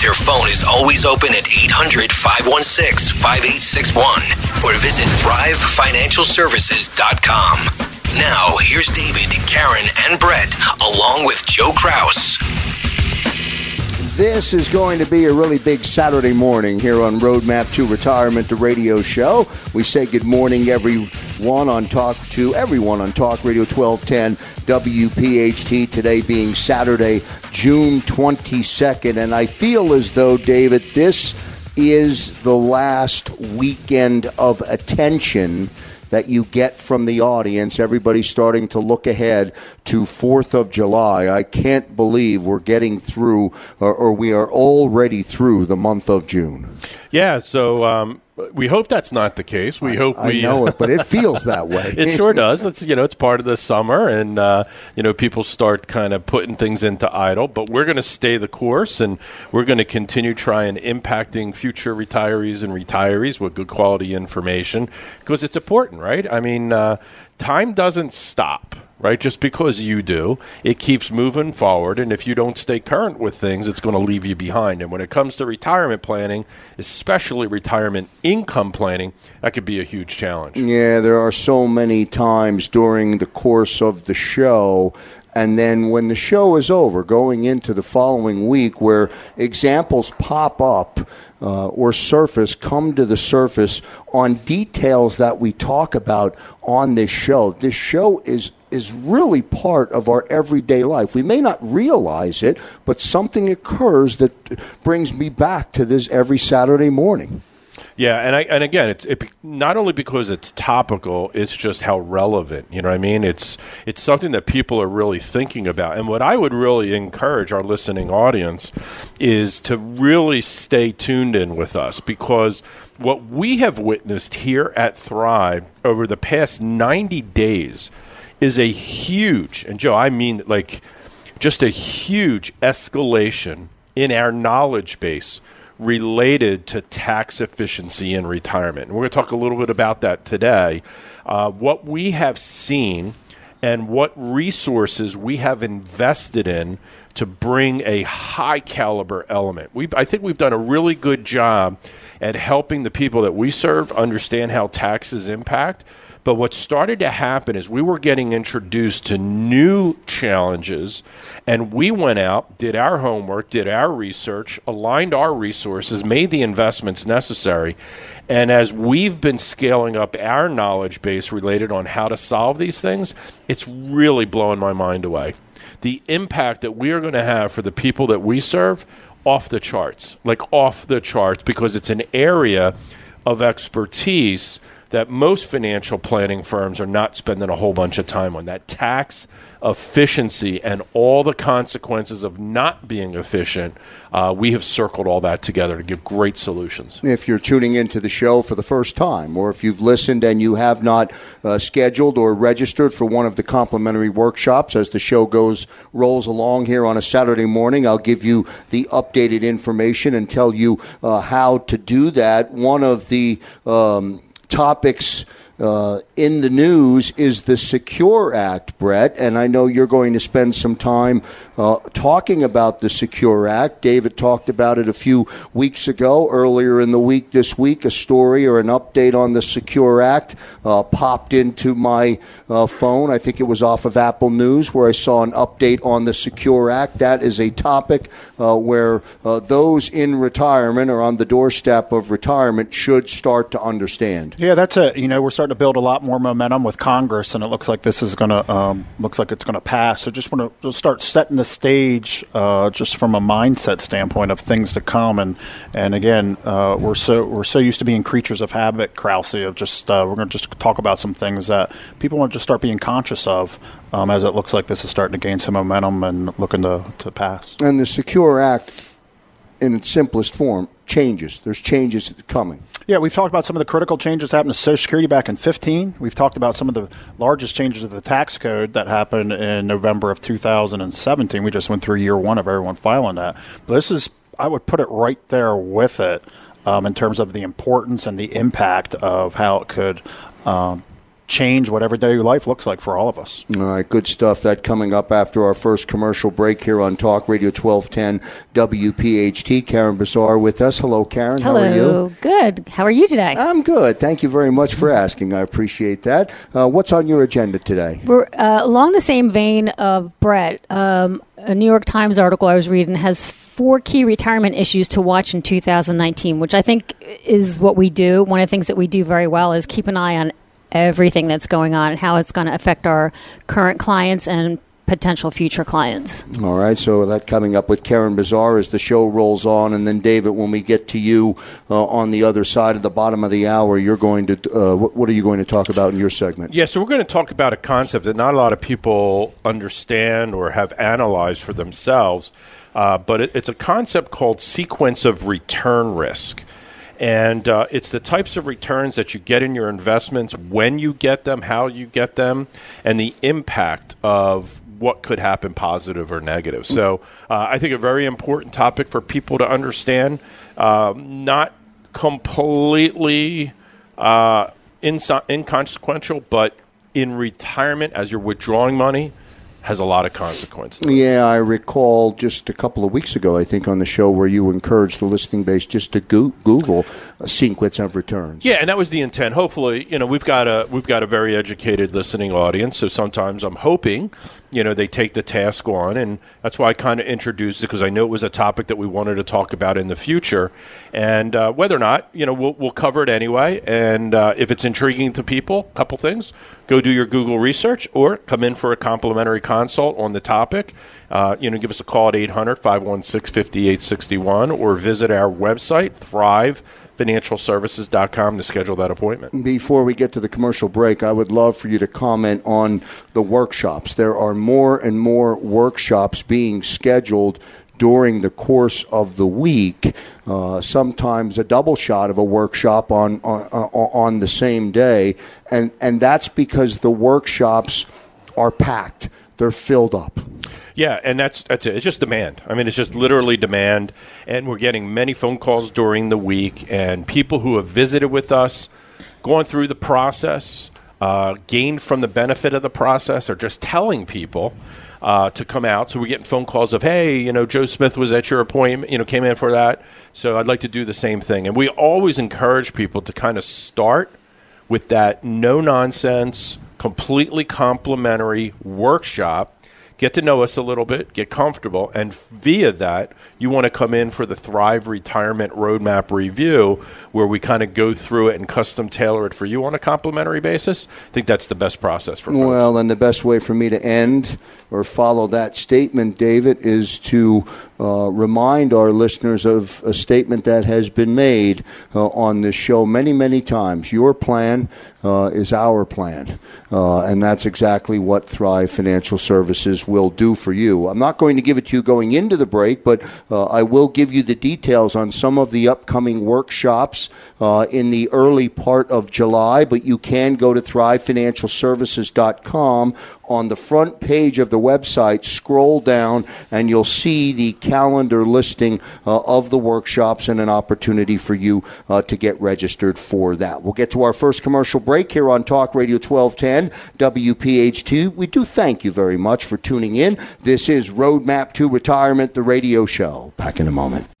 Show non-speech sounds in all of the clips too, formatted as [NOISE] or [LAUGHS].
Their phone is always open at 800 516 5861 or visit thrivefinancialservices.com. Now, here's David, Karen, and Brett, along with Joe Kraus. This is going to be a really big Saturday morning here on Roadmap to Retirement, the radio show. We say good morning, everyone on Talk to everyone on Talk Radio 1210 WPHT. Today being Saturday, June 22nd, and I feel as though David, this is the last weekend of attention that you get from the audience. Everybody's starting to look ahead to 4th of July. I can't believe we're getting through, or, or we are already through the month of June. Yeah, so um, we hope that's not the case. We I, hope I we know it, but it [LAUGHS] feels that way. it sure does. It's you know it's part of the summer, and uh, you know people start kind of putting things into idle. But we're going to stay the course, and we're going to continue trying impacting future retirees and retirees with good quality information because it's important, right? I mean, uh, time doesn't stop right? Just because you do, it keeps moving forward. And if you don't stay current with things, it's going to leave you behind. And when it comes to retirement planning, especially retirement income planning, that could be a huge challenge. Yeah, there are so many times during the course of the show. And then when the show is over, going into the following week, where examples pop up uh, or surface, come to the surface on details that we talk about on this show. This show is is really part of our everyday life. We may not realize it, but something occurs that brings me back to this every Saturday morning. Yeah, and I and again, it's it, not only because it's topical, it's just how relevant. You know what I mean? It's it's something that people are really thinking about. And what I would really encourage our listening audience is to really stay tuned in with us because what we have witnessed here at Thrive over the past 90 days is a huge, and Joe, I mean like just a huge escalation in our knowledge base related to tax efficiency in retirement. And we're going to talk a little bit about that today. Uh, what we have seen and what resources we have invested in to bring a high caliber element. We, I think we've done a really good job at helping the people that we serve understand how taxes impact but what started to happen is we were getting introduced to new challenges, and we went out, did our homework, did our research, aligned our resources, made the investments necessary. And as we've been scaling up our knowledge base related on how to solve these things, it's really blowing my mind away. The impact that we are going to have for the people that we serve, off the charts, like off the charts, because it's an area of expertise that most financial planning firms are not spending a whole bunch of time on that tax efficiency and all the consequences of not being efficient, uh, we have circled all that together to give great solutions. If you're tuning into the show for the first time, or if you've listened and you have not uh, scheduled or registered for one of the complimentary workshops as the show goes rolls along here on a Saturday morning, I'll give you the updated information and tell you uh, how to do that. One of the um, topics uh, in the news is the Secure Act, Brett, and I know you're going to spend some time uh, talking about the Secure Act. David talked about it a few weeks ago. Earlier in the week, this week, a story or an update on the Secure Act uh, popped into my uh, phone. I think it was off of Apple News where I saw an update on the Secure Act. That is a topic uh, where uh, those in retirement or on the doorstep of retirement should start to understand. Yeah, that's it. You know, we're starting to build a lot more momentum with Congress, and it looks like this is going to um, looks like it's going to pass. So just want to start setting the stage, uh, just from a mindset standpoint of things to come. And and again, uh, we're so we're so used to being creatures of habit, Krause. Of just uh, we're going to just talk about some things that people want to just start being conscious of. Um, as it looks like this is starting to gain some momentum and looking to, to pass. And the Secure Act, in its simplest form, changes. There's changes coming. Yeah, we've talked about some of the critical changes that happened to Social Security back in 15. We've talked about some of the largest changes to the tax code that happened in November of 2017. We just went through year one of everyone filing that. But this is, I would put it right there with it um, in terms of the importance and the impact of how it could um, change what everyday life looks like for all of us. All right, good stuff. That coming up after our first commercial break here on Talk Radio 1210 WPHT. Karen Bazaar with us. Hello, Karen. Hello. How are you? Good. How are you today? I'm good. Thank you very much for asking. I appreciate that. Uh, what's on your agenda today? We're uh, along the same vein of Brett. Um, a New York Times article I was reading has four key retirement issues to watch in 2019, which I think is what we do. One of the things that we do very well is keep an eye on everything that's going on and how it's going to affect our current clients and potential future clients. All right, so that coming up with Karen Bazaar as the show rolls on, and then David, when we get to you uh, on the other side of the bottom of the hour, you're going to uh, what, what, are you going to talk about in your segment? Yeah, so we're going to talk about a concept that not a lot of people understand or have analyzed for themselves, uh, but it, it's a concept called sequence of return risk. And uh, it's the types of returns that you get in your investments, when you get them, how you get them, and the impact of what could happen, positive or negative. So uh, I think a very important topic for people to understand. Uh, not completely uh, inconsequential, but in retirement, as you're withdrawing money, has a lot of consequences. Yeah, I recall just a couple of weeks ago, I think, on the show where you encouraged the listening base just to go- Google uh, a sequence of returns. Yeah, and that was the intent. Hopefully, you know, we've got a we've got a very educated listening audience, so sometimes I'm hoping you know they take the task on and that's why i kind of introduced it because i know it was a topic that we wanted to talk about in the future. And uh, whether or not you know we'll, we'll cover it anyway. And uh, if it's intriguing to people a couple things. Go do your google research or come in for a complimentary consult on the topic. Uh, you know give us a call at 800-516-5861 or visit our website thrive financialservices.com to schedule that appointment. Before we get to the commercial break, I would love for you to comment on the workshops. There are more and more workshops being scheduled during the course of the week. Uh, sometimes a double shot of a workshop on, on on the same day, and and that's because the workshops are packed. They're filled up. Yeah, and that's that's it. It's just demand. I mean, it's just literally demand, and we're getting many phone calls during the week, and people who have visited with us, going through the process, uh, gained from the benefit of the process, or just telling people. Uh, to come out, so we're getting phone calls of, "Hey, you know, Joe Smith was at your appointment, you know, came in for that, so I'd like to do the same thing." And we always encourage people to kind of start with that no nonsense, completely complimentary workshop get to know us a little bit, get comfortable, and via that, you want to come in for the Thrive Retirement Roadmap review, where we kind of go through it and custom tailor it for you on a complimentary basis, I think that's the best process for folks. Well, and the best way for me to end or follow that statement, David, is to uh, remind our listeners of a statement that has been made uh, on this show many, many times. Your plan uh, is our plan. Uh, and that's exactly what Thrive Financial Services will do for you. I'm not going to give it to you going into the break, but uh, I will give you the details on some of the upcoming workshops uh, in the early part of July. But you can go to thrivefinancialservices.com on the front page of the website, scroll down, and you'll see the calendar listing uh, of the workshops and an opportunity for you uh, to get registered for that. We'll get to our first commercial break here on Talk Radio 1210 WPHT. We do thank you very much for tuning in. This is Roadmap to Retirement, the radio show. Back in a moment.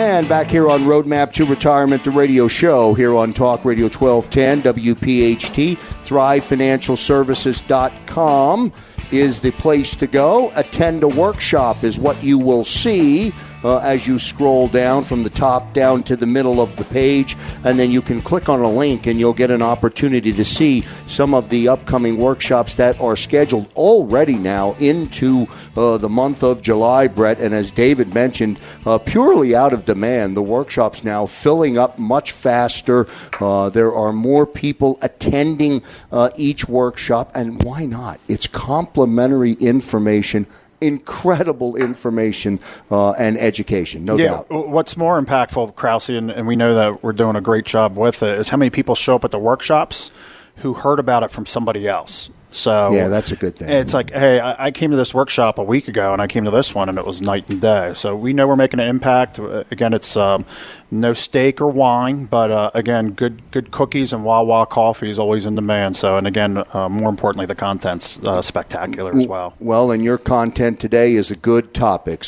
And back here on Roadmap to Retirement, the radio show here on Talk Radio 1210, WPHT, ThriveFinancialServices.com is the place to go. Attend a workshop is what you will see uh, as you scroll down from the top down to the middle of the page. And then you can click on a link and you'll get an opportunity to see some of the upcoming workshops that are scheduled already now into uh, the month of July, Brett. And as David mentioned, uh, purely out of demand, the workshops now filling up much faster. Uh, there are more people attending uh, each workshop. And why not? It's complimentary information incredible information uh, and education, no yeah, doubt. What's more impactful, Krause, and, and we know that we're doing a great job with it, is how many people show up at the workshops who heard about it from somebody else. So yeah, that's a good thing. It's like, hey, I, I, came to this workshop a week ago, and I came to this one, and it was night and day. So we know we're making an impact. Again, it's um, no steak or wine, but uh, again, good good cookies and Wawa coffee is always in demand. So, and again, uh, more importantly, the content's uh, spectacular as well. Well, and your content today is a good topic,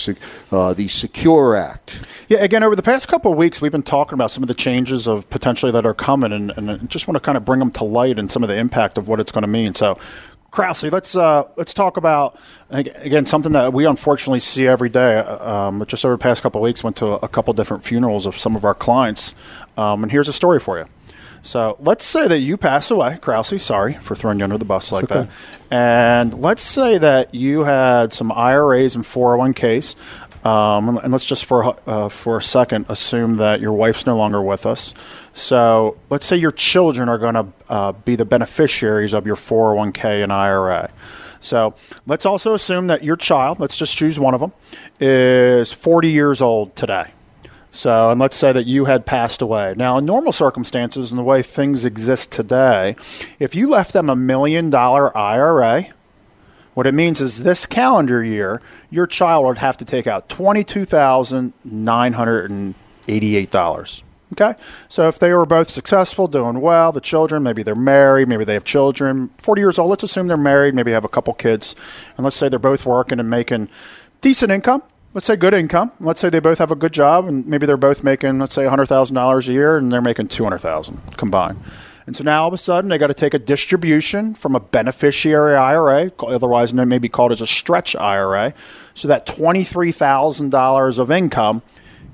uh, the Secure Act. Yeah, again, over the past couple of weeks, we've been talking about some of the changes of potentially that are coming, and, and just want to kind of bring them to light and some of the impact of what it's going to mean. So. Krause, let's uh, let's talk about again something that we unfortunately see every day. Um, just over the past couple of weeks, went to a, a couple different funerals of some of our clients, um, and here's a story for you. So let's say that you pass away, Krause. Sorry for throwing you under the bus like okay. that. And let's say that you had some IRAs and 401ks. Um, and let's just for uh, for a second assume that your wife's no longer with us. So let's say your children are going to uh, be the beneficiaries of your 401k and IRA. So let's also assume that your child, let's just choose one of them, is 40 years old today. So, and let's say that you had passed away. Now, in normal circumstances and the way things exist today, if you left them a million dollar IRA, what it means is this calendar year, your child would have to take out $22,988. Okay. So if they were both successful, doing well, the children, maybe they're married, maybe they have children, 40 years old, let's assume they're married, maybe have a couple kids, and let's say they're both working and making decent income. Let's say good income. Let's say they both have a good job, and maybe they're both making, let's say, $100,000 a year, and they're making 200000 combined. And so now all of a sudden they got to take a distribution from a beneficiary IRA, otherwise maybe called as a stretch IRA. So that $23,000 of income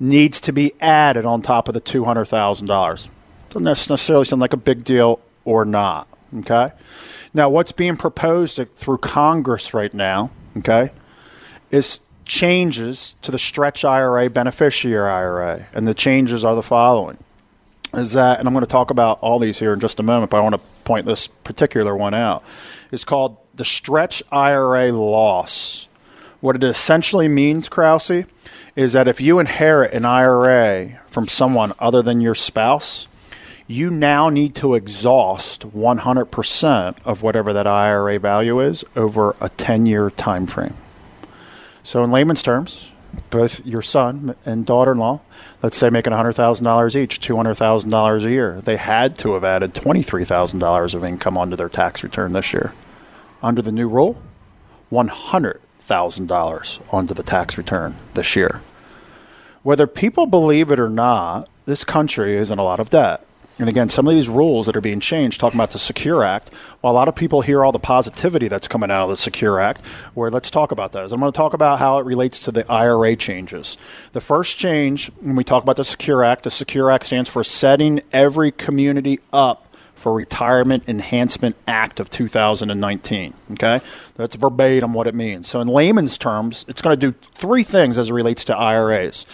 needs to be added on top of the $200,000. Doesn't necessarily sound like a big deal or not. Okay. Now, what's being proposed through Congress right now, okay, is changes to the stretch IRA beneficiary IRA. And the changes are the following is that, and I'm going to talk about all these here in just a moment, but I want to point this particular one out. It's called the stretch IRA loss. What it essentially means, Krause, is that if you inherit an IRA from someone other than your spouse, you now need to exhaust 100% of whatever that IRA value is over a 10 year time frame. So, in layman's terms, both your son and daughter in law, let's say making $100,000 each, $200,000 a year, they had to have added $23,000 of income onto their tax return this year. Under the new rule, 100 $1,000 onto the tax return this year. Whether people believe it or not, this country is in a lot of debt. And again, some of these rules that are being changed, talking about the Secure Act, while a lot of people hear all the positivity that's coming out of the Secure Act, where let's talk about those. I'm going to talk about how it relates to the IRA changes. The first change, when we talk about the Secure Act, the Secure Act stands for setting every community up for Retirement Enhancement Act of 2019. Okay, that's verbatim what it means. So, in layman's terms, it's going to do three things as it relates to IRAs.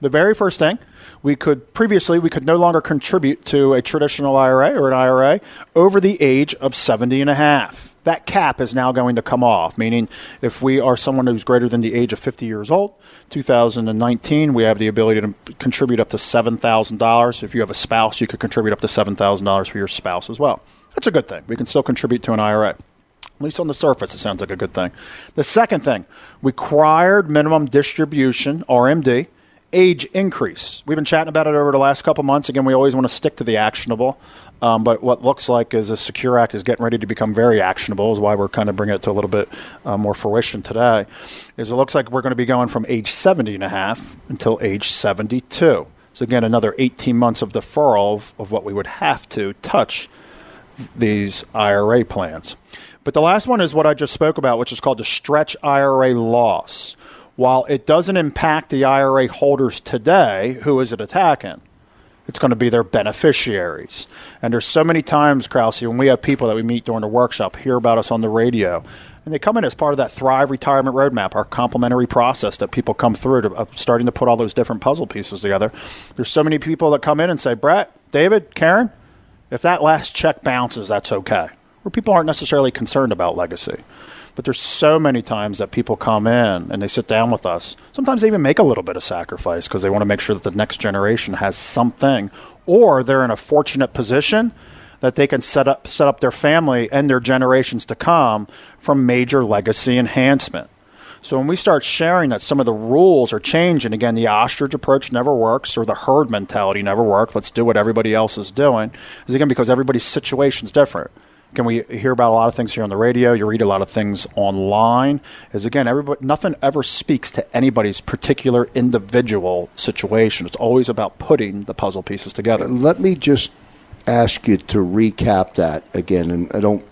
The very first thing, we could previously we could no longer contribute to a traditional IRA or an IRA over the age of 70 and a half. That cap is now going to come off, meaning if we are someone who's greater than the age of 50 years old, 2019, we have the ability to contribute up to $7,000. If you have a spouse, you could contribute up to $7,000 for your spouse as well. That's a good thing. We can still contribute to an IRA. At least on the surface, it sounds like a good thing. The second thing, required minimum distribution, RMD, age increase. We've been chatting about it over the last couple months. Again, we always want to stick to the actionable. Um, but what looks like is the Secure Act is getting ready to become very actionable, is why we're kind of bringing it to a little bit uh, more fruition today. Is it looks like we're going to be going from age 70 and a half until age 72. So again, another 18 months of deferral of, of what we would have to touch these IRA plans. But the last one is what I just spoke about, which is called the stretch IRA loss. While it doesn't impact the IRA holders today, who is it attacking? It's going to be their beneficiaries. And there's so many times, Krause, when we have people that we meet during the workshop hear about us on the radio, and they come in as part of that Thrive Retirement Roadmap, our complementary process that people come through to uh, starting to put all those different puzzle pieces together. There's so many people that come in and say, Brett, David, Karen, if that last check bounces, that's okay. Where people aren't necessarily concerned about legacy. But there's so many times that people come in and they sit down with us. Sometimes they even make a little bit of sacrifice because they want to make sure that the next generation has something, or they're in a fortunate position that they can set up set up their family and their generations to come from major legacy enhancement. So when we start sharing that some of the rules are changing, again, the ostrich approach never works or the herd mentality never works. Let's do what everybody else is doing. Is again because everybody's situation is different. Can we hear about a lot of things here on the radio? You read a lot of things online. Is again, everybody, nothing ever speaks to anybody's particular individual situation. It's always about putting the puzzle pieces together. Let me just ask you to recap that again, and I don't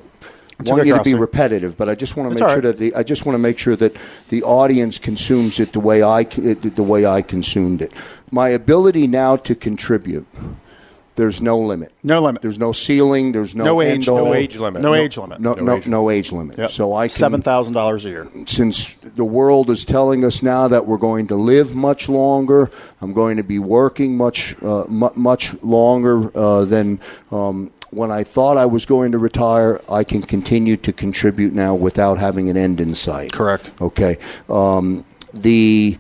It's want you to be repetitive, but I just want to It's make all sure that the I just want to make sure that the audience consumes it the way I the way I consumed it. My ability now to contribute. There's no limit. No limit. There's no ceiling. There's no, No age, end no age limit. No, No- age limit. No, No no, age no age limit. Yep. So I can seven thousand dollars a year. since the world is telling us now that we're going to live much longer, I'm going to be working much uh, mu- much longer uh, than um, when I thought I was going to retire. I can continue to contribute now without having an end in sight. Correct. Okay. Um, the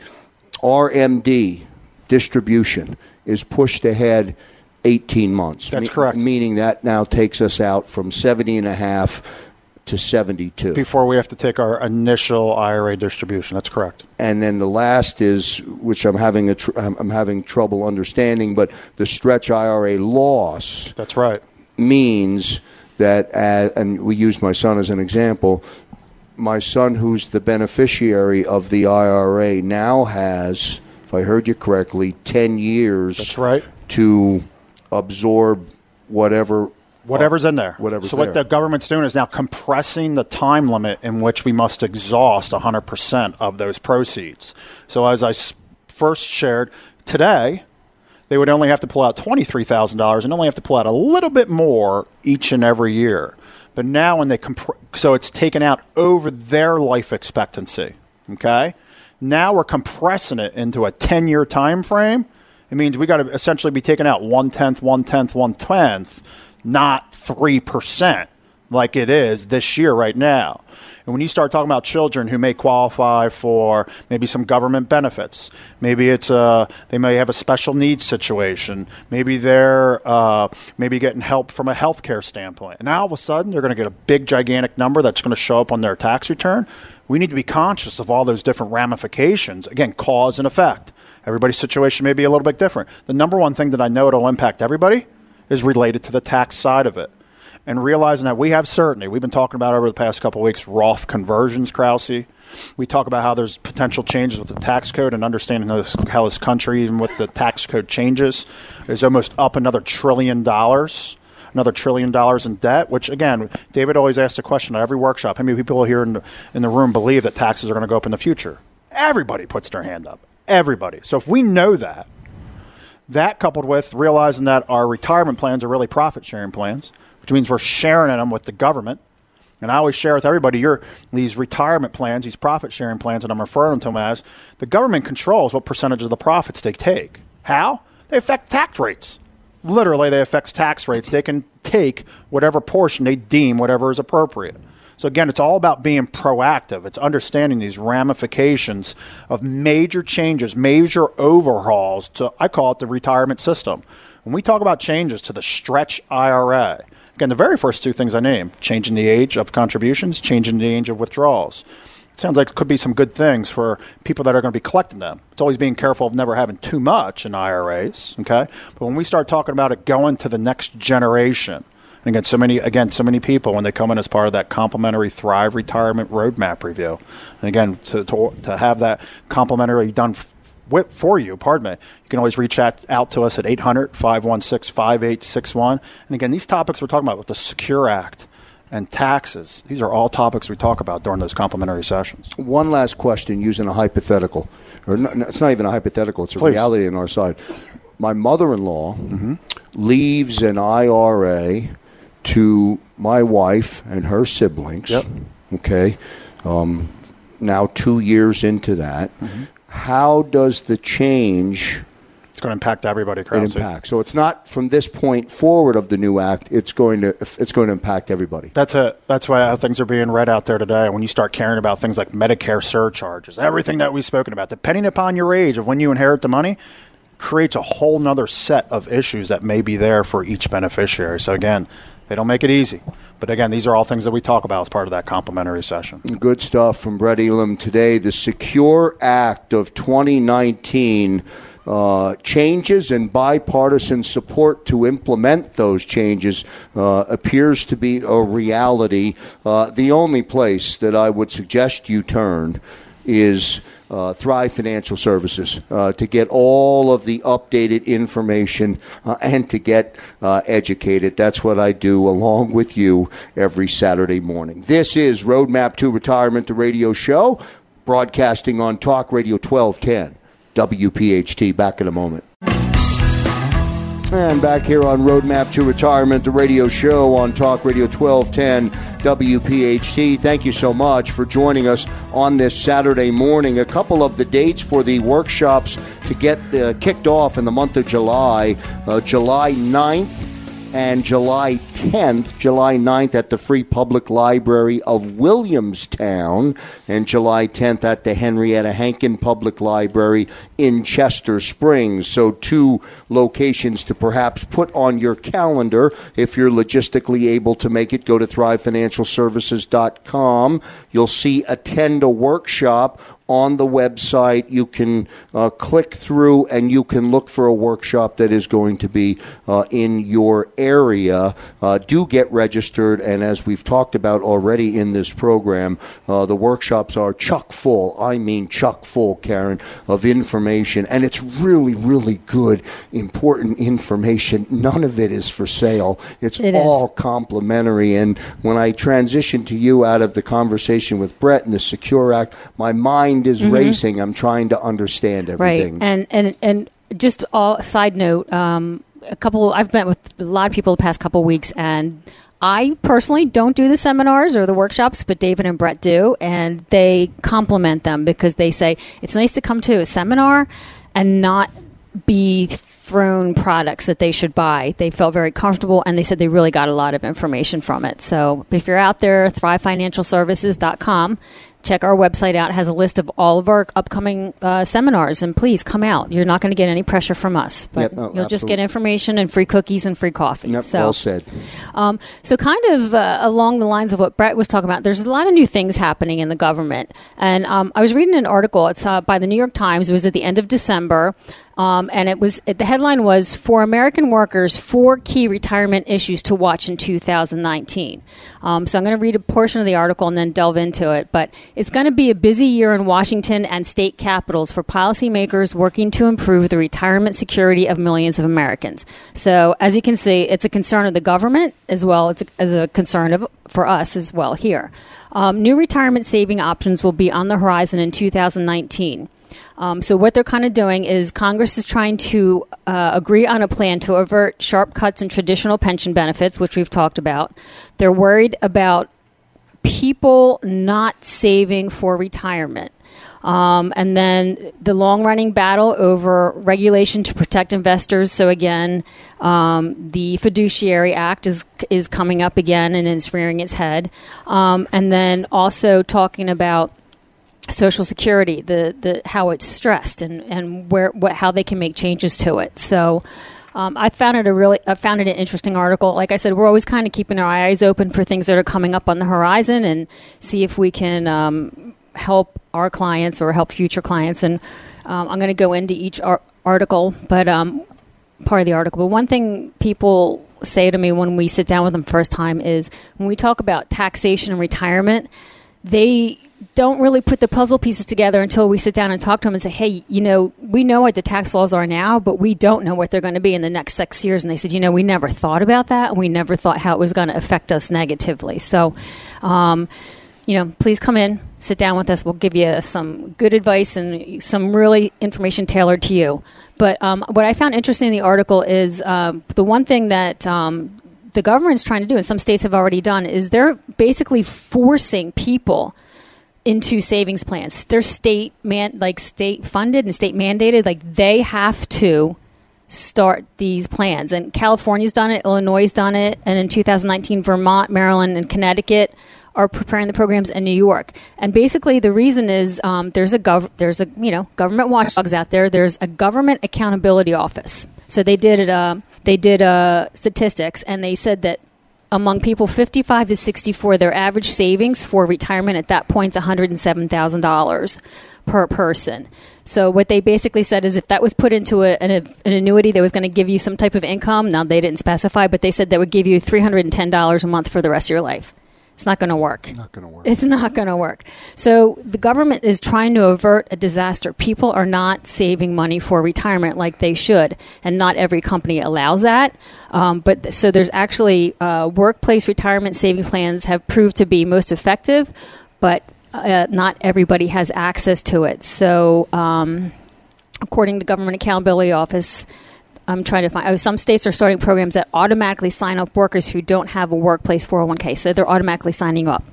RMD distribution is pushed ahead 18 months. That's correct. Meaning that now takes us out from 70 and a half to 72. Before we have to take our initial IRA distribution. That's correct. And then the last is, which I'm having a tr- I'm having trouble understanding, but the stretch IRA loss That's right. means that, uh, and we use my son as an example. My son, who's the beneficiary of the IRA, now has, if I heard you correctly, 10 years That's right. to absorb whatever. Whatever's in there. Uh, whatever's so what there. the government's doing is now compressing the time limit in which we must exhaust 100% of those proceeds. So as I s- first shared today, they would only have to pull out $23,000 and only have to pull out a little bit more each and every year. But now when they compr- so it's taken out over their life expectancy, okay? Now we're compressing it into a 10-year time frame. It means we got to essentially be taking out one tenth, one tenth, one tenth, not three percent like it is this year right now. And when you start talking about children who may qualify for maybe some government benefits, maybe it's a they may have a special needs situation, maybe they're uh, maybe getting help from a healthcare standpoint, and now all of a sudden they're going to get a big gigantic number that's going to show up on their tax return. We need to be conscious of all those different ramifications. Again, cause and effect. Everybody's situation may be a little bit different. The number one thing that I know it'll impact everybody is related to the tax side of it. and realizing that we have certainty. We've been talking about over the past couple weeks Roth conversions, Krause. We talk about how there's potential changes with the tax code and understanding this, how this country, even with the tax code changes, is almost up another trillion dollars another trillion dollars in debt, which again, David always asks a question at every workshop. How many people here in the, in the room believe that taxes are going to go up in the future? Everybody puts their hand up. Everybody. So if we know that, that coupled with realizing that our retirement plans are really profit sharing plans, which means we're sharing in them with the government. And I always share with everybody your these retirement plans, these profit sharing plans, and I'm referring to them as the government controls what percentage of the profits they take. How? They affect tax rates literally they affect tax rates. They can take whatever portion they deem whatever is appropriate. So again, it's all about being proactive. It's understanding these ramifications of major changes, major overhauls to I call it the retirement system. When we talk about changes to the stretch IRA, again, the very first two things I name changing the age of contributions, changing the age of withdrawals It sounds like it could be some good things for people that are going to be collecting them. It's always being careful of never having too much in IRAs, okay? But when we start talking about it going to the next generation, and again, so many again, so many people when they come in as part of that complimentary Thrive Retirement Roadmap review, and again, to to, to have that complimentary done f- for you, pardon me, you can always reach out, out to us at 800 516 5861. And again, these topics we're talking about with the Secure Act, and taxes. These are all topics we talk about during those complimentary sessions. One last question using a hypothetical. Or no, it's not even a hypothetical, it's a Please. reality on our side. My mother in law mm-hmm. leaves an IRA to my wife and her siblings. Yep. Okay. Um, now, two years into that, mm-hmm. how does the change It's going to impact everybody. It impacts. So it's not from this point forward of the new act. It's going to it's going to impact everybody. That's a that's why things are being read out there today. When you start caring about things like Medicare surcharges, everything that we've spoken about, depending upon your age of when you inherit the money, creates a whole nother set of issues that may be there for each beneficiary. So again, they don't make it easy. But again, these are all things that we talk about as part of that complimentary session. Good stuff from Brett Elam today. The Secure Act of 2019 uh, changes and bipartisan support to implement those changes uh, appears to be a reality. Uh, the only place that I would suggest you turn is uh, Thrive Financial Services uh, to get all of the updated information uh, and to get uh, educated. That's what I do along with you every Saturday morning. This is Roadmap to Retirement, the radio show, broadcasting on Talk Radio 1210. WPHT. Back in a moment. And back here on Roadmap to Retirement, the radio show on Talk Radio 1210 WPHT. Thank you so much for joining us on this Saturday morning. A couple of the dates for the workshops to get uh, kicked off in the month of July. Uh, July 9th and July 10th, July 9th at the Free Public Library of Williamstown, and July 10th at the Henrietta Hankin Public Library in Chester Springs. So, two locations to perhaps put on your calendar if you're logistically able to make it. Go to thrivefinancialservices.com. You'll see attend a workshop on the website. You can uh, click through and you can look for a workshop that is going to be uh, in your area. Uh, do get registered, and as we've talked about already in this program, uh, the workshops are chock full. I mean, chock full, Karen, of information, and it's really, really good, important information. None of it is for sale. It's it all complimentary. And when I transitioned to you out of the conversation with Brett and the Secure Act, my mind mind is mm-hmm. racing. I'm trying to understand everything. Right, and and and just all side note. Um, a couple. I've met with a lot of people the past couple weeks, and I personally don't do the seminars or the workshops, but David and Brett do, and they compliment them because they say it's nice to come to a seminar and not be thrown products that they should buy. They felt very comfortable and they said they really got a lot of information from it. So if you're out there, thrivefinancialservices.com check our website out. It has a list of all of our upcoming uh, seminars, and please come out. You're not going to get any pressure from us, but yep, no, you'll absolutely. just get information and free cookies and free coffee. Yep, so, well said. Um, so, kind of uh, along the lines of what Brett was talking about, there's a lot of new things happening in the government, and um, I was reading an article. It's uh, by the New York Times. It was at the end of December. Um, and it was the headline was for American workers four key retirement issues to watch in 2019. Um, so I'm going to read a portion of the article and then delve into it. But it's going to be a busy year in Washington and state capitals for policymakers working to improve the retirement security of millions of Americans. So as you can see, it's a concern of the government as well it's a, as a concern of, for us as well here. Um, new retirement saving options will be on the horizon in 2019. Um, so what they're kind of doing is Congress is trying to uh, agree on a plan to avert sharp cuts in traditional pension benefits, which we've talked about. They're worried about people not saving for retirement. Um, and then the long running battle over regulation to protect investors. So, again, um, the Fiduciary Act is, is coming up again and is rearing its head. Um, and then also talking about Social Security, the, the how it's stressed and, and where what how they can make changes to it. So um, I found it a really I found it an interesting article. Like I said, we're always kind of keeping our eyes open for things that are coming up on the horizon and see if we can um, help our clients or help future clients. And um, I'm going to go into each ar- article, but um, part of the article. But one thing people say to me when we sit down with them first time is when we talk about taxation and retirement, they don't really put the puzzle pieces together until we sit down and talk to them and say, hey, you know, we know what the tax laws are now, but we don't know what they're going to be in the next six years. And they said, you know, we never thought about that, and we never thought how it was going to affect us negatively. So, um, you know, please come in, sit down with us. We'll give you some good advice and some really information tailored to you. But um, what I found interesting in the article is um, the one thing that um, the government is trying to do, and some states have already done, is they're basically forcing people into savings plans. They're state man like state funded and state mandated. Like they have to start these plans. And California's done it, Illinois's done it, and in 2019, Vermont, Maryland, and Connecticut are preparing the programs in New York. And basically, the reason is um, there's a gov- there's a you know government watchdogs out there. There's a government accountability office. So they did it. Uh, they did uh, statistics, and they said that among people 55 to 64, their average savings for retirement at that point is $107,000 per person. So what they basically said is if that was put into a, an, an, annuity that was going to give you some type of income, now they didn't specify, but they said that would give you $310 a month for the rest of your life. It's not going to work. Not going to work. It's not going to work. So the government is trying to avert a disaster. People are not saving money for retirement like they should, and not every company allows that. Um, but so there's actually uh, workplace retirement saving plans have proved to be most effective, but uh, not everybody has access to it. So. Um, according to Government Accountability Office, I'm trying to find. Oh, some states are starting programs that automatically sign up workers who don't have a workplace 401k. So they're automatically signing up.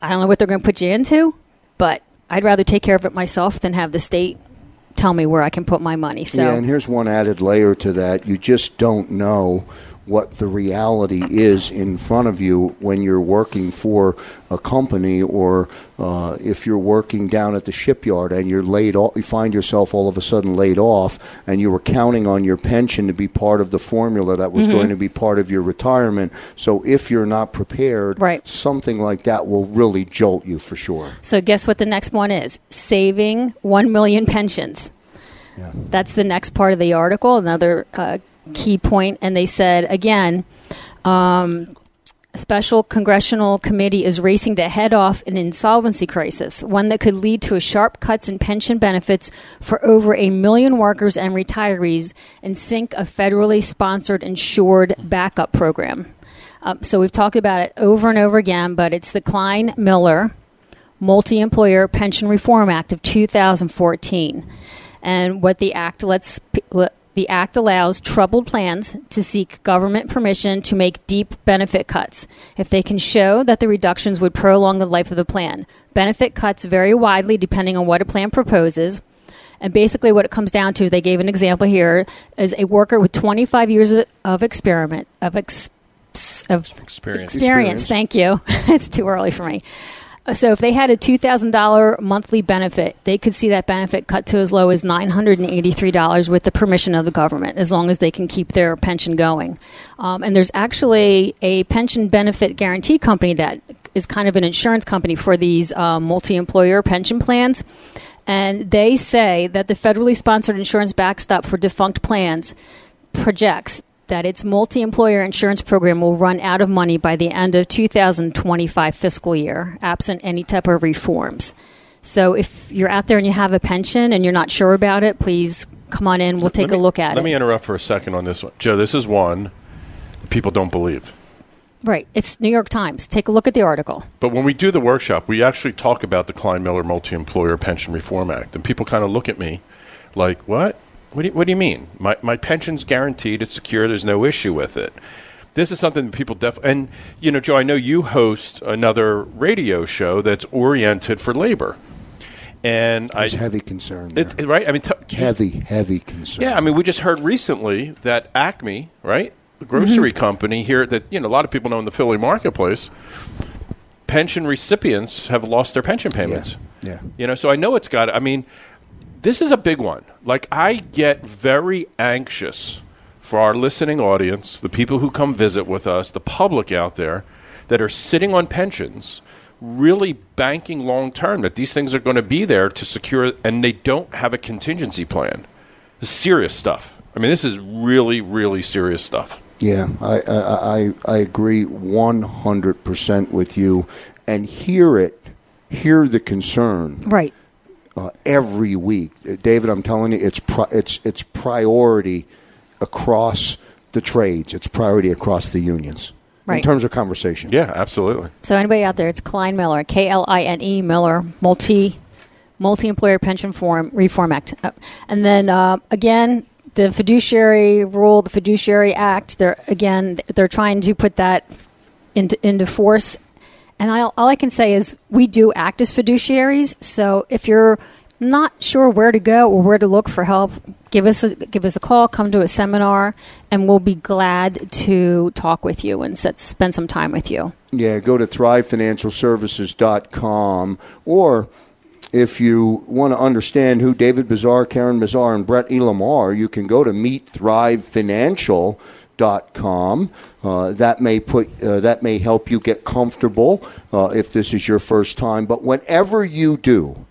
I don't know what they're going to put you into, but I'd rather take care of it myself than have the state tell me where I can put my money. So yeah, and here's one added layer to that: you just don't know what the reality is in front of you when you're working for a company or uh, if you're working down at the shipyard and you're laid off, you find yourself all of a sudden laid off and you were counting on your pension to be part of the formula that was mm-hmm. going to be part of your retirement. So if you're not prepared, right. something like that will really jolt you for sure. So guess what the next one is? Saving 1 million pensions. Yeah. That's the next part of the article. Another uh, key point, and they said again. Um, special congressional committee is racing to head off an insolvency crisis, one that could lead to sharp cuts in pension benefits for over a million workers and retirees and sink a federally sponsored insured backup program. Um, so we've talked about it over and over again, but it's the Kline Miller Multi Employer Pension Reform Act of 2014. And what the act lets the Act allows troubled plans to seek government permission to make deep benefit cuts if they can show that the reductions would prolong the life of the plan. Benefit cuts vary widely depending on what a plan proposes. And basically, what it comes down to, they gave an example here, is a worker with 25 years of experiment of, ex, of experience. experience. Thank you. [LAUGHS] it's too early for me So if they had a two thousand dollar monthly benefit, they could see that benefit cut to as low as nine hundred and eighty three dollars with the permission of the government, as long as they can keep their pension going. Um, and there's actually a pension benefit guarantee company that is kind of an insurance company for these um, multi employer pension plans. And they say that the federally sponsored insurance backstop for defunct plans projects that its multi-employer insurance program will run out of money by the end of 2025 fiscal year, absent any type of reforms. So if you're out there and you have a pension and you're not sure about it, please come on in. We'll take Let a look at Let it. Let me interrupt for a second on this one. Joe, this is one people don't believe. right. It's New York Times. Take a look at the article. But when we do the workshop, we actually talk about the Kline Miller Multi Employer Pension Reform Act. And people kind of look at me like, what? What do you, what do you mean? My, my pension's guaranteed, it's secure, there's no issue with it. This is something that people definitely, and you know, Joe, I know you host another radio show that's oriented for labor. And I, There's heavy concern there. it, right? I mean, t- heavy, heavy concern. yeah, I mean, we just heard recently that Acme, right, the grocery mm-hmm. company here that you know a lot of people know in the Philly marketplace, pension recipients have lost their pension payments. yeah. You know, so I know it's got. I mean, this is a big one. Like I get very anxious for our listening audience, the people who come visit with us, the public out there that are sitting on pensions, really banking long term that these things are going to be there to secure, and they don't have a contingency plan. This is serious stuff. I mean, this is really, really serious stuff. Yeah, I, I, I, I agree 100% with you. And hear it, hear the concern Right. Uh, every week. Uh, David, I'm telling you, it's, pri- it's, it's priority across the trades, it's priority across the unions Right. in terms of conversation. Yeah, absolutely. So anybody out there, it's Kline Miller, K L I N E Miller, multi multi employer pension form reform act, Uh, and then uh, again the fiduciary rule, the fiduciary act. They're again they're trying to put that into into force. And I, all I can say is we do act as fiduciaries. So if you're not sure where to go or where to look for help, give us a, give us a call, come to a seminar, and we'll be glad to talk with you and set, spend some time with you. Yeah, go to thrivefinancialservices.com or if you want to understand who David Bazaar, Karen Bazaar, and Brett Elam are, you can go to meet meetthrivefinancial.com. Uh, that may put uh, that may help you get comfortable uh, if this is your first time. But whenever you do,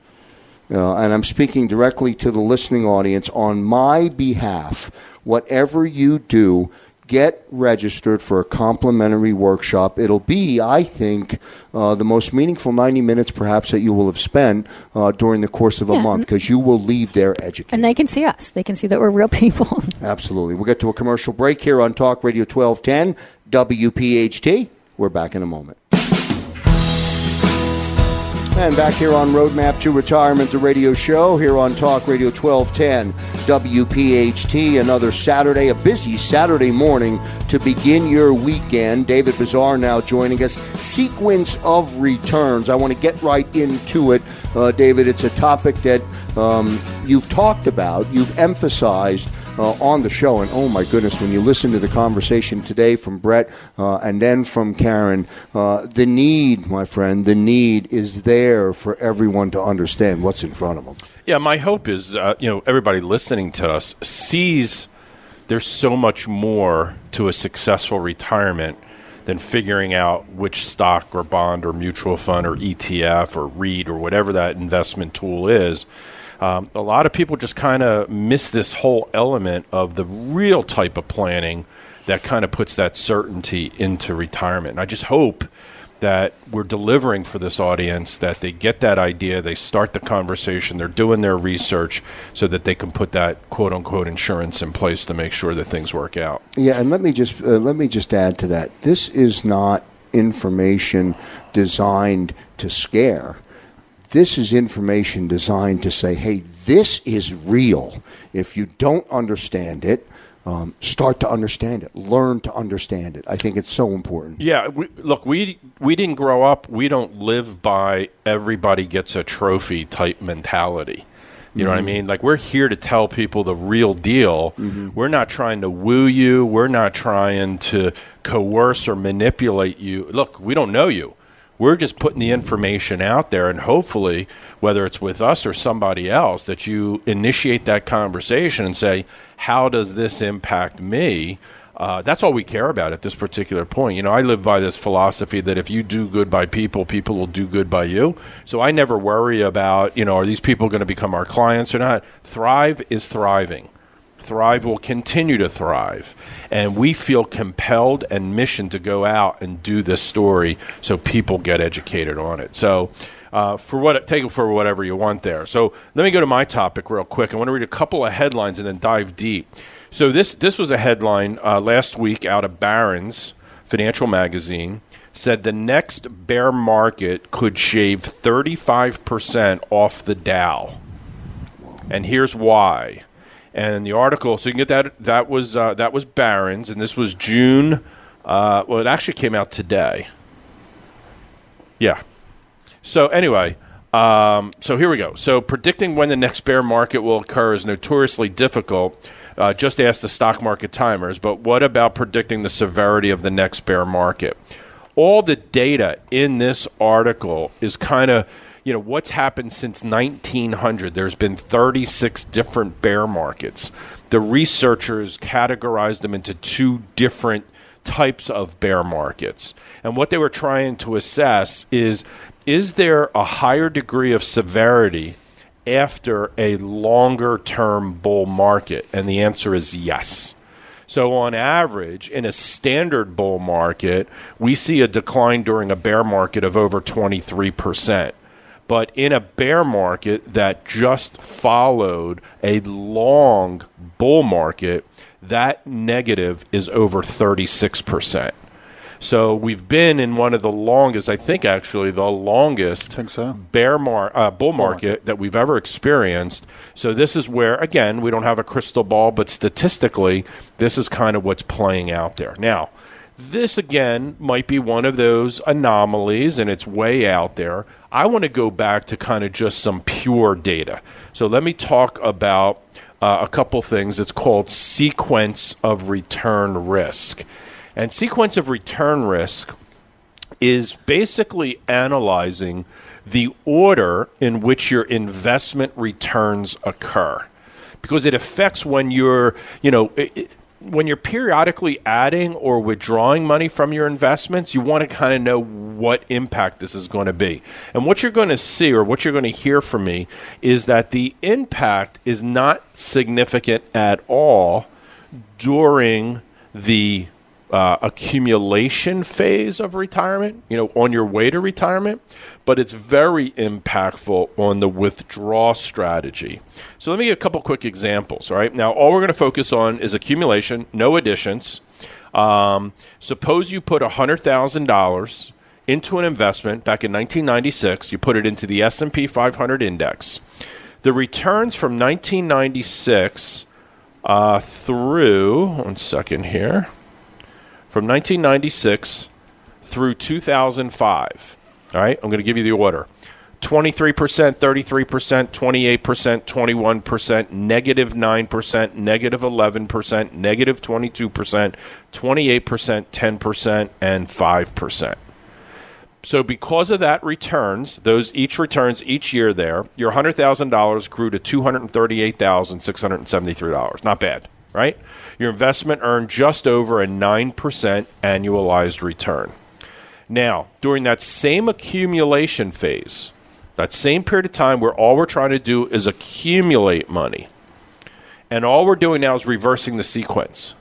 uh, and I'm speaking directly to the listening audience on my behalf. Whatever you do, get registered for a complimentary workshop. It'll be, I think, uh, the most meaningful 90 minutes perhaps that you will have spent uh, during the course of a Yeah. month because you will leave there educated. And they can see us. They can see that we're real people. [LAUGHS] Absolutely. We'll get to a commercial break here on Talk Radio 1210 WPHT. We're back in a moment. And back here on Roadmap to Retirement, the radio show here on Talk Radio 1210 WPHT. Another Saturday, a busy Saturday morning to begin your weekend. David Bazaar now joining us. Sequence of returns. I want to get right into it, uh, David. It's a topic that um, you've talked about, you've emphasized uh, on the show. And oh my goodness, when you listen to the conversation today from Brett uh, and then from Karen, uh, the need, my friend, the need is there for everyone to understand what's in front of them. Yeah, my hope is, uh, you know, everybody listening to us sees there's so much more to a successful retirement than figuring out which stock or bond or mutual fund or ETF or REIT or whatever that investment tool is. Um, a lot of people just kind of miss this whole element of the real type of planning that kind of puts that certainty into retirement. And I just hope that we're delivering for this audience that they get that idea, they start the conversation, they're doing their research so that they can put that quote unquote insurance in place to make sure that things work out. Yeah, and let me just uh, let me just add to that. This is not information designed to scare. This is information designed to say, "Hey, this is real." If you don't understand it, um, start to understand it. Learn to understand it. I think it's so important. Yeah, we, look, we we didn't grow up. We don't live by everybody gets a trophy type mentality. You know what I mean? Like we're here to tell people the real deal. We're not trying to woo you. We're not trying to coerce or manipulate you. Look, we don't know you. We're just putting the information out there, and hopefully, whether it's with us or somebody else, that you initiate that conversation and say, "How does this impact me?" Uh, that's all we care about at this particular point. You know, I live by this philosophy that if you do good by people, people will do good by you. So I never worry about, you know, are these people going to become our clients or not? Thrive is thriving. Thrive will continue to thrive. And we feel compelled and mission to go out and do this story so people get educated on it. So, uh, for what take it for whatever you want there. So let me go to my topic real quick. I want to read a couple of headlines and then dive deep. So this this was a headline uh, last week out of Barron's Financial Magazine said the next bear market could shave 35% off the Dow. And here's why. And the article, so you can get that. That was uh, that was Barron's, and this was June. Uh, well, it actually came out today. Yeah. So anyway, um, so here we go. So predicting when the next bear market will occur is notoriously difficult. Uh, just ask the stock market timers. But what about predicting the severity of the next bear market? All the data in this article is kind of you know what's happened since 1900 there's been 36 different bear markets. The researchers categorized them into two different types of bear markets. And what they were trying to assess is is there a higher degree of severity after a longer term bull market? And the answer is yes. So, on average, in a standard bull market, we see a decline during a bear market of over 23%. But in a bear market that just followed a long bull market, that negative is over 36%. So we've been in one of the longest, I think actually the longest so. bear mar- uh, bull market that we've ever experienced. So this is where again we don't have a crystal ball, but statistically this is kind of what's playing out there. Now, this again might be one of those anomalies and it's way out there. I want to go back to kind of just some pure data. So let me talk about uh, a couple things. It's called sequence of return risk. And sequence of return risk is basically analyzing the order in which your investment returns occur because it affects when you're, you know, it, when you're periodically adding or withdrawing money from your investments, you want to kind of know what impact this is going to be. And what you're going to see or what you're going to hear from me is that the impact is not significant at all during the uh, accumulation phase of retirement, you know, on your way to retirement, but it's very impactful on the withdrawal strategy. So let me give a couple quick examples. All right, now all we're going to focus on is accumulation, no additions. Um, suppose you put hundred thousand dollars into an investment back in 1996. You put it into the S&P 500 index. The returns from 1996 uh, through one second here from 1996 through 2005. All right, I'm going to give you the order 23%, 33%, 28%, 21%, negative 9%, negative 11%, negative 22%, 28%, 10%, and 5%. So because of that returns, those each returns each year there, your $100,000 grew to $238,673. Not bad, right? Your investment earned just over a 9% annualized return. Now, during that same accumulation phase, that same period of time where all we're trying to do is accumulate money, and all we're doing now is reversing the sequence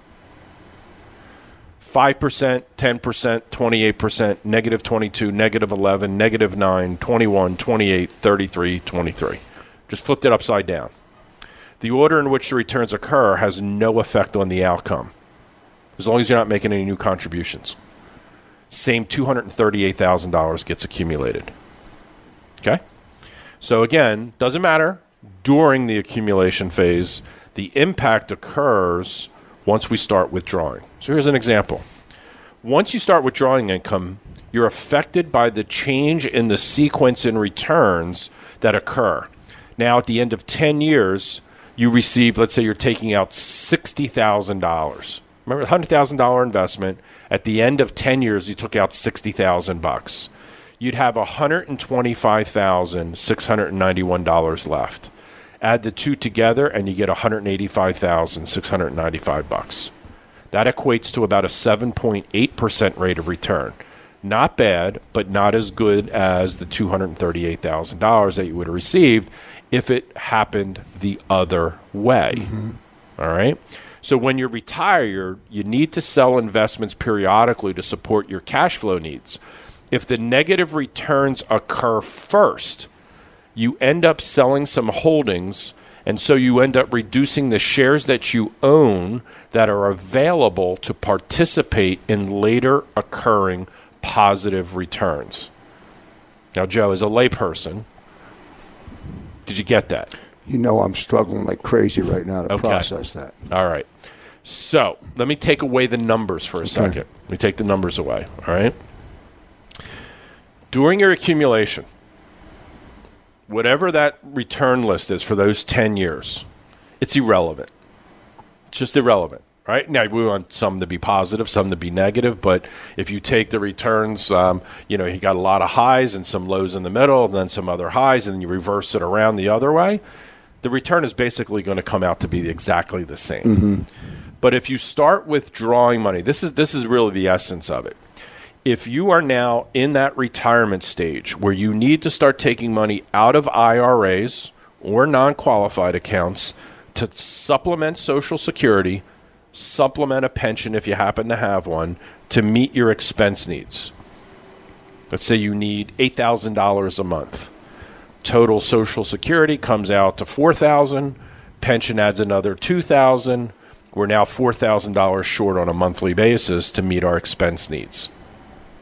5%, 10%, 28%, negative 22, negative 11, negative 9, 21, 28, 33, 23. Just flipped it upside down. The order in which the returns occur has no effect on the outcome, as long as you're not making any new contributions. Same $238,000 gets accumulated. Okay? So again, doesn't matter during the accumulation phase, the impact occurs once we start withdrawing. So here's an example. Once you start withdrawing income, you're affected by the change in the sequence in returns that occur. Now, at the end of 10 years, you receive, let's say you're taking out $60,000. Remember, $100,000 investment. At the end of 10 years, you took out 60000 bucks. you'd have $125,691 left. Add the two together and you get 185,695 bucks. That equates to about a 7.8% rate of return. Not bad, but not as good as the $238,000 that you would have received if it happened the other way. Mm-hmm. All right? So when you're retired, you need to sell investments periodically to support your cash flow needs. If the negative returns occur first, you end up selling some holdings and so you end up reducing the shares that you own that are available to participate in later occurring positive returns. Now, Joe, as a layperson, did you get that? You know I'm struggling like crazy right now to Okay. process that. All right. So let me take away the numbers for a second. Let me take the numbers away. All right. During your accumulation, whatever that return list is for those 10 years, it's irrelevant. It's just irrelevant. Right now, we want some to be positive, some to be negative. But if you take the returns, um, you know, you got a lot of highs and some lows in the middle, and then some other highs, and then you reverse it around the other way. The return is basically going to come out to be exactly the same. But if you start withdrawing money, this is this is really the essence of it. If you are now in that retirement stage where you need to start taking money out of IRAs or non-qualified accounts to supplement social security, supplement a pension if you happen to have one to meet your expense needs. Let's say you need $8,000 a month. Total social security comes out to 4000 pension adds another 2000 we're now $4000 short on a monthly basis to meet our expense needs.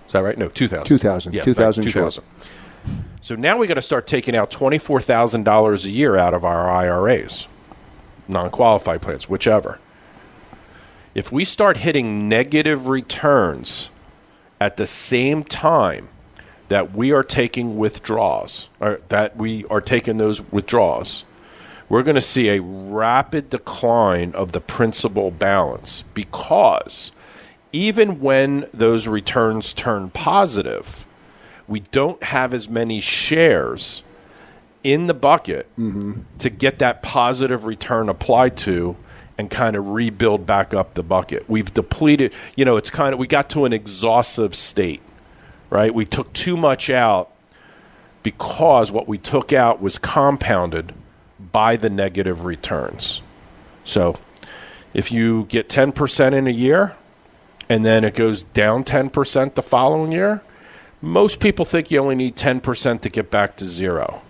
Is that right? No 2000 2000. yeah, 2000 right, short. 2000 so now we got to start taking out $24000 a year out of our iras non-qualified plans whichever if we start hitting negative returns at the same time that we are taking withdrawals, or that we are taking those withdrawals, we're going to see a rapid decline of the principal balance because even when those returns turn positive, we don't have as many shares in the bucket mm-hmm. to get that positive return applied to and kind of rebuild back up the bucket. We've depleted, you know, it's kind of, we got to an exhaustive state, right? We took too much out because what we took out was compounded by the negative returns. So if you get 10% in a year and then it goes down 10% the following year, most people think you only need 10% to get back to zero.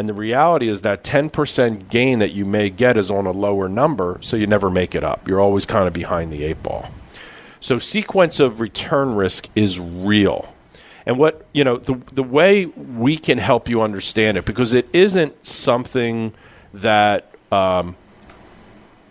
And the reality is that 10% gain that you may get is on a lower number, so you never make it up. You're always kind of behind the eight ball. So sequence of return risk is real. And what, you know, the the way we can help you understand it because it isn't something that um,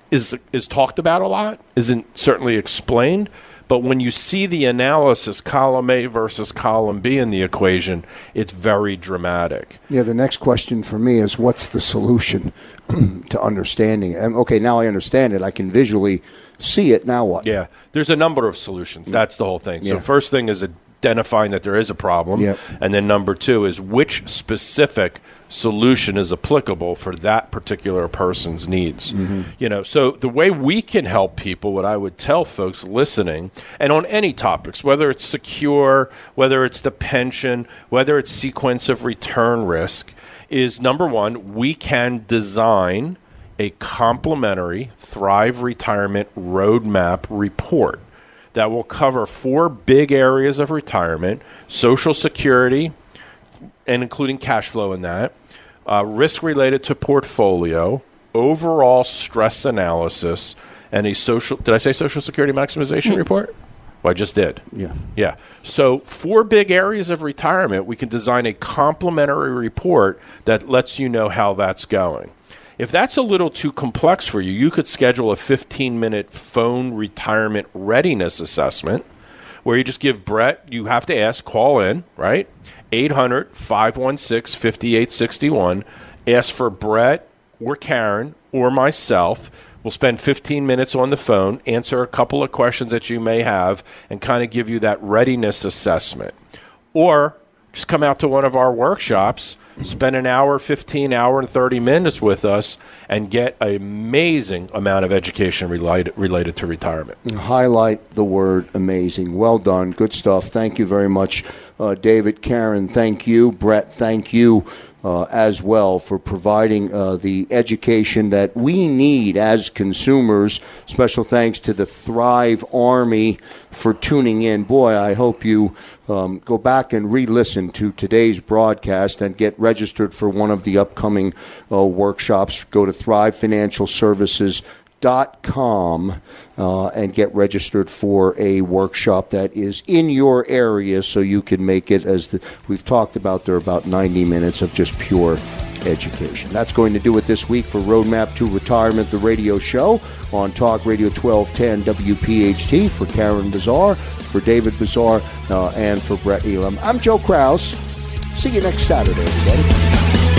is is talked about a lot, isn't certainly explained, but when you see the analysis column A versus column B in the equation, it's very dramatic. Yeah, the next question for me is what's the solution [CLEARS THROAT] to understanding it? Okay, now I understand it. I can visually see it. Now what? Yeah, there's a number of solutions. Mm. That's the whole thing. Yeah. So first thing is identifying that there is a problem, Yep. and then number two is which specific solution is applicable for that particular person's needs. Mm-hmm. You know, so the way we can help people, what I would tell folks listening, and on any topics, whether it's secure, whether it's the pension, whether it's sequence of return risk, is number one, we can design a complimentary Thrive Retirement Roadmap report that will cover four big areas of retirement Social Security, and including cash flow in that, uh, risk related to portfolio, overall stress analysis, and a social. Did I say Social Security maximization report? Well, I just did. Yeah. Yeah. So, four big areas of retirement, we can design a complementary report that lets you know how that's going. If that's a little too complex for you, you could schedule a 15 minute phone retirement readiness assessment where you just give Brett, you have to ask, call in, right? 800 516 5861. Ask for Brett or Karen or myself. We'll spend 15 minutes on the phone, answer a couple of questions that you may have, and kind of give you that readiness assessment. Or just come out to one of our workshops spend an hour 15 hour and 30 minutes with us and get an amazing amount of education related, related to retirement. Highlight the word amazing. Well done. Good stuff. Thank you very much. Uh, david karen thank you. Brett thank you uh, as well for providing uh, the education that we need as consumers. Special thanks to the Thrive Army for tuning in. Boy, I hope you um, go back and re listen to today's broadcast and get registered for one of the upcoming uh, workshops. Go to Thrive Financial Services dot com uh, and get registered for a workshop that is in your area so you can make it as the, we've talked about there about 90 minutes of just pure education. That's going to do it this week for roadmap to retirement the radio show on talk radio 1210 wpht for karen bazaar for david bazaar uh, and for brett elam. I'm joe kraus see you next saturday everybody